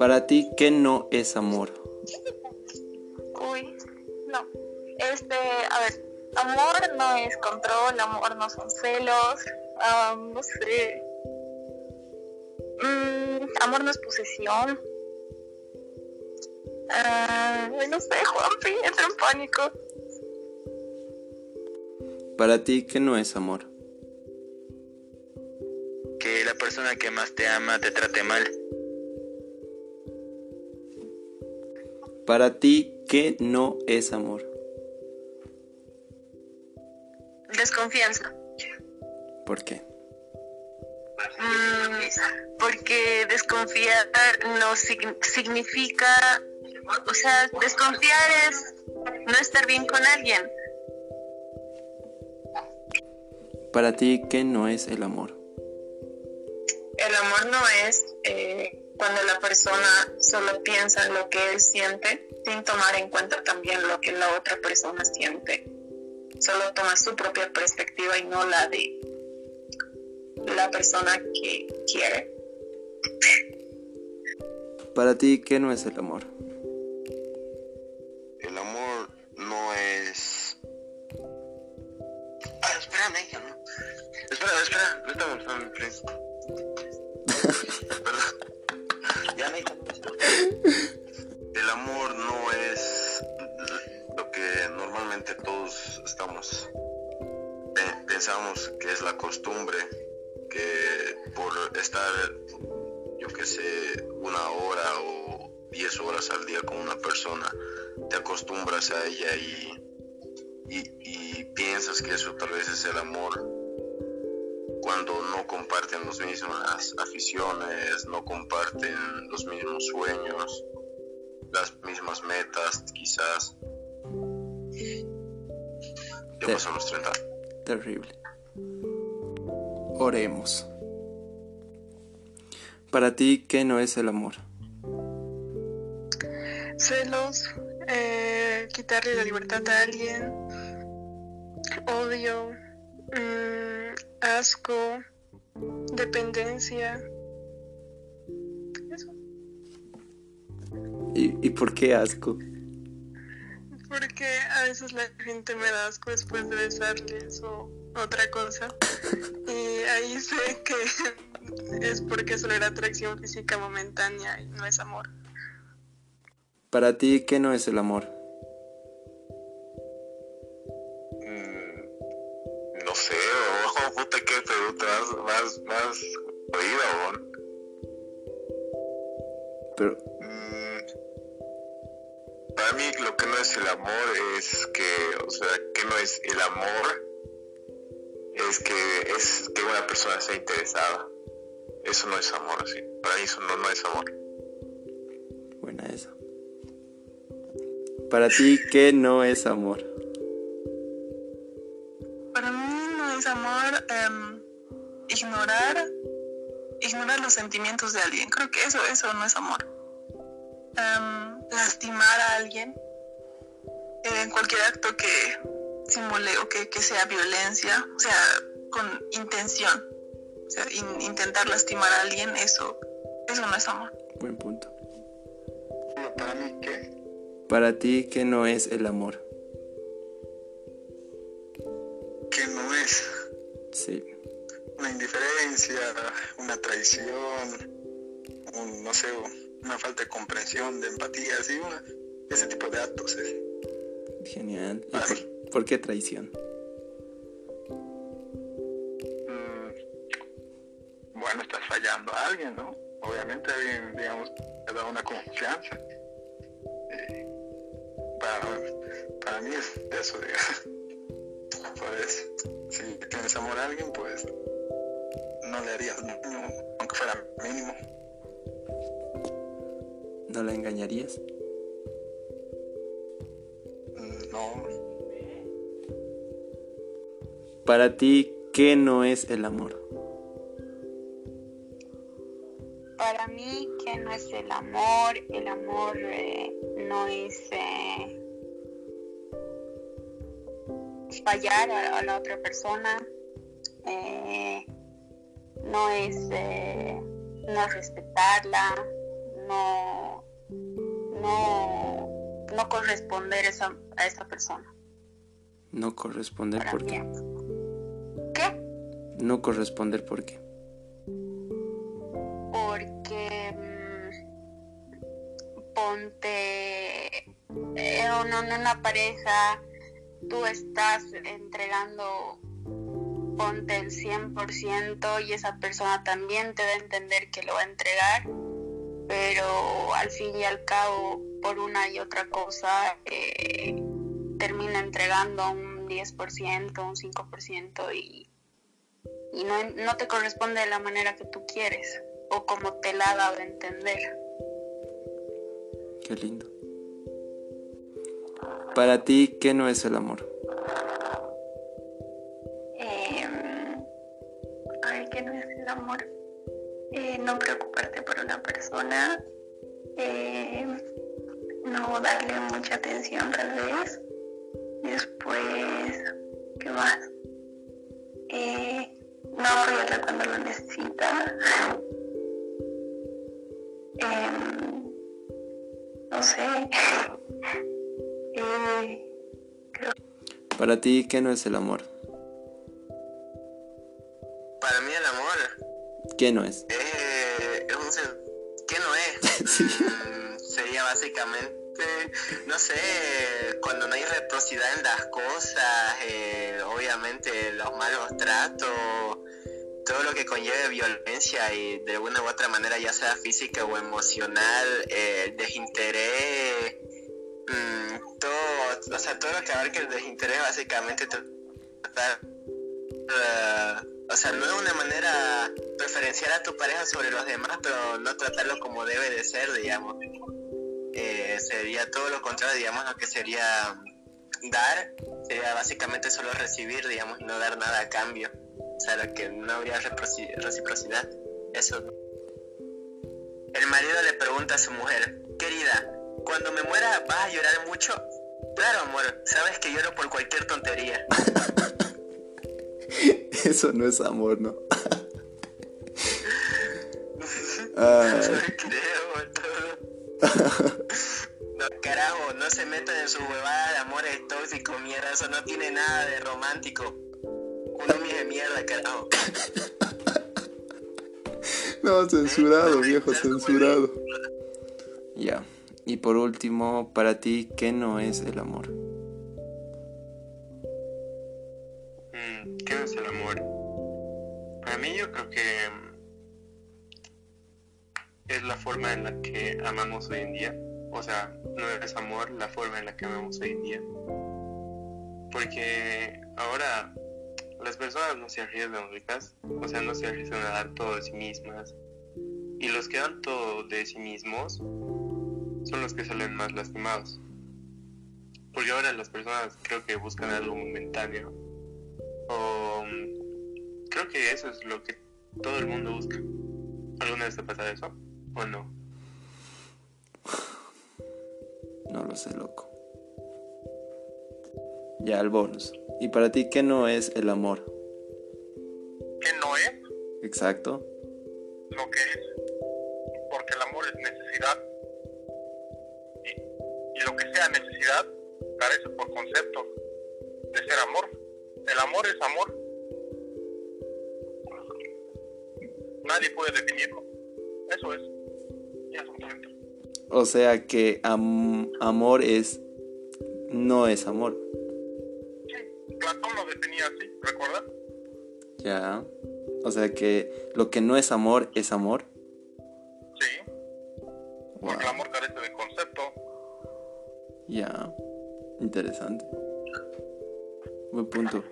Para ti, ¿qué no es amor? Uy, no. Este, a ver, amor no es control, amor no son celos, um, no sé. Mm, amor no es posesión. Ah, no sé, Juanpi, entro en pánico. Para ti, ¿qué no es amor? Que la persona que más te ama te trate mal. Para ti, ¿qué no es amor? Desconfianza. ¿Por qué? Mm, porque desconfiar no sig- significa, o sea, desconfiar es no estar bien con alguien. Para ti, ¿qué no es el amor? El amor no es eh, cuando la persona solo piensa en lo que él siente sin tomar en cuenta también lo que la otra persona siente. Solo toma su propia perspectiva y no la de la persona que quiere. Para ti, ¿qué no es el amor? El amor no es. Ah, espérame, no. Espera, espera, no estamos en. Perdón. El amor no es lo que normalmente todos estamos. pe- Pensamos que es la costumbre, que por estar, yo que sé, una hora o diez horas al día con una persona, te acostumbras a ella y, y, y piensas que eso tal vez es el amor cuando no comparten las mismas aficiones, no comparten los mismos sueños, las mismas metas quizás. Ya los 30. Terrible. Oremos. Para ti, ¿qué no es el amor? celos, eh, quitarle la libertad a alguien, odio, mm, asco, dependencia. Eso, ¿Y, y por qué asco? porque a veces la gente me da asco después de besarles o otra cosa. Y ahí sé que es porque solo era atracción física momentánea y no es amor. Para ti, ¿qué no es el amor? Qué pregunta más, más, más jodida, weón. Pero, Mm, Para mí lo que no es el amor es que, o sea, que no es el amor, es que es que una persona sea interesada. Eso no es amor, sí. Para mí eso no, no es amor. buena esa. Para ti, ¿qué no es amor? Es amor em, ignorar, ignorar los sentimientos de alguien. Creo que eso, eso no es amor. Em, lastimar a alguien en cualquier acto que simule o que, que sea violencia, o sea, con intención. O sea, in- intentar lastimar a alguien, eso, eso no es amor. Buen punto. Para mí, ¿qué? Para ti, ¿qué no es el amor? Sí. Una indiferencia, una traición, un, no sé, una falta de comprensión, de empatía, así, una- ese tipo de actos. eh. Genial. ¿Y por, por qué traición? Mm, bueno, estás fallando a alguien, ¿no? Obviamente alguien, digamos, te da una confianza. Eh, para, para mí es eso, digamos. Por eso, si tienes amor a alguien, pues no le harías daño, aunque fuera mínimo. ¿No la engañarías? No, Para ti, ¿qué no es el amor? Para mí, que no es el amor? El amor eh, no es eh, fallar a, a la otra persona, eh, no es eh, no respetarla, no, no, no corresponder esa, a esa persona. No corresponder para por qué. ¿Qué? No corresponder por qué. porque mm, ponte en una, en una pareja, tú estás entregando, ponte el 100% y esa persona también te da a entender que lo va a entregar, pero al fin y al cabo, por una y otra cosa, eh, termina entregando un 10%, un 5% y y no, no te corresponde de la manera que tú quieres o como te la ha dado a entender. Qué lindo. Para ti, ¿qué no es el amor? Eh, ¿qué no es el amor? Eh, no preocuparte por una persona, eh, no darle mucha atención tal vez. Después, ¿qué más? Eh, no apoyarla cuando lo necesita. Em, no sé. Eh, Para ti, ¿qué no es el amor? Para mí el amor ¿Qué no es? eh, es un... ¿Qué no es? Sí. Mm, sería básicamente, no sé, cuando no hay reciprocidad en las cosas, eh, obviamente los malos tratos, todo lo que conlleve violencia y de alguna u otra manera, ya sea física o emocional, eh, el desinterés, mm, todo, o sea, todo lo que abarca el desinterés básicamente tratar eh, o sea, no de una manera preferenciar a tu pareja sobre los demás, pero no tratarlo como debe de ser, digamos. Eh, sería todo lo contrario, digamos, lo que sería dar, sería básicamente solo recibir, digamos, no dar nada a cambio. O sea, lo que no habría reciprocidad. Eso. El marido le pregunta a su mujer, querida, cuando me muera, ¿vas a llorar mucho? Claro, amor, sabes que lloro por cualquier tontería. Eso no es amor, ¿no? Todo. No, carajo, no se metan en su huevada de amores tóxicos, mierda, eso no tiene nada de romántico. Uno de mierda, carajo. no, censurado, viejo, censurado. Ya. Y por último, para ti, ¿qué no es el amor? Mm, ¿Qué es el amor? Para mí yo creo que mm, es la forma en la que amamos hoy en día. O sea, no es amor la forma en la que amamos hoy en día. Porque ahora las personas no se arriesgan, ricas. O sea, no se arriesgan a dar todo de sí mismas. Y los que dan todo de sí mismos son los que salen más lastimados. Porque ahora las personas creo que buscan algo momentáneo o mm, creo que eso es lo que todo el mundo busca. ¿Alguna vez te pasa eso? ¿O no? No lo sé, loco. Ya, el bonus. ¿Y para ti, qué no es el amor? ¿Qué no es Exacto. lo que es? Porque el amor es necesidad. Que sea necesidad carece por concepto de ser amor. El amor es amor. Nadie puede definirlo. Eso es. Es un punto. O sea que am- amor es... No es amor. Sí, Platón lo definía así, ¿recuerdas? Ya. O sea que lo que no es amor es amor. Sí, Wow. porque el amor carece de concepto. Ya. Interesante. Buen punto.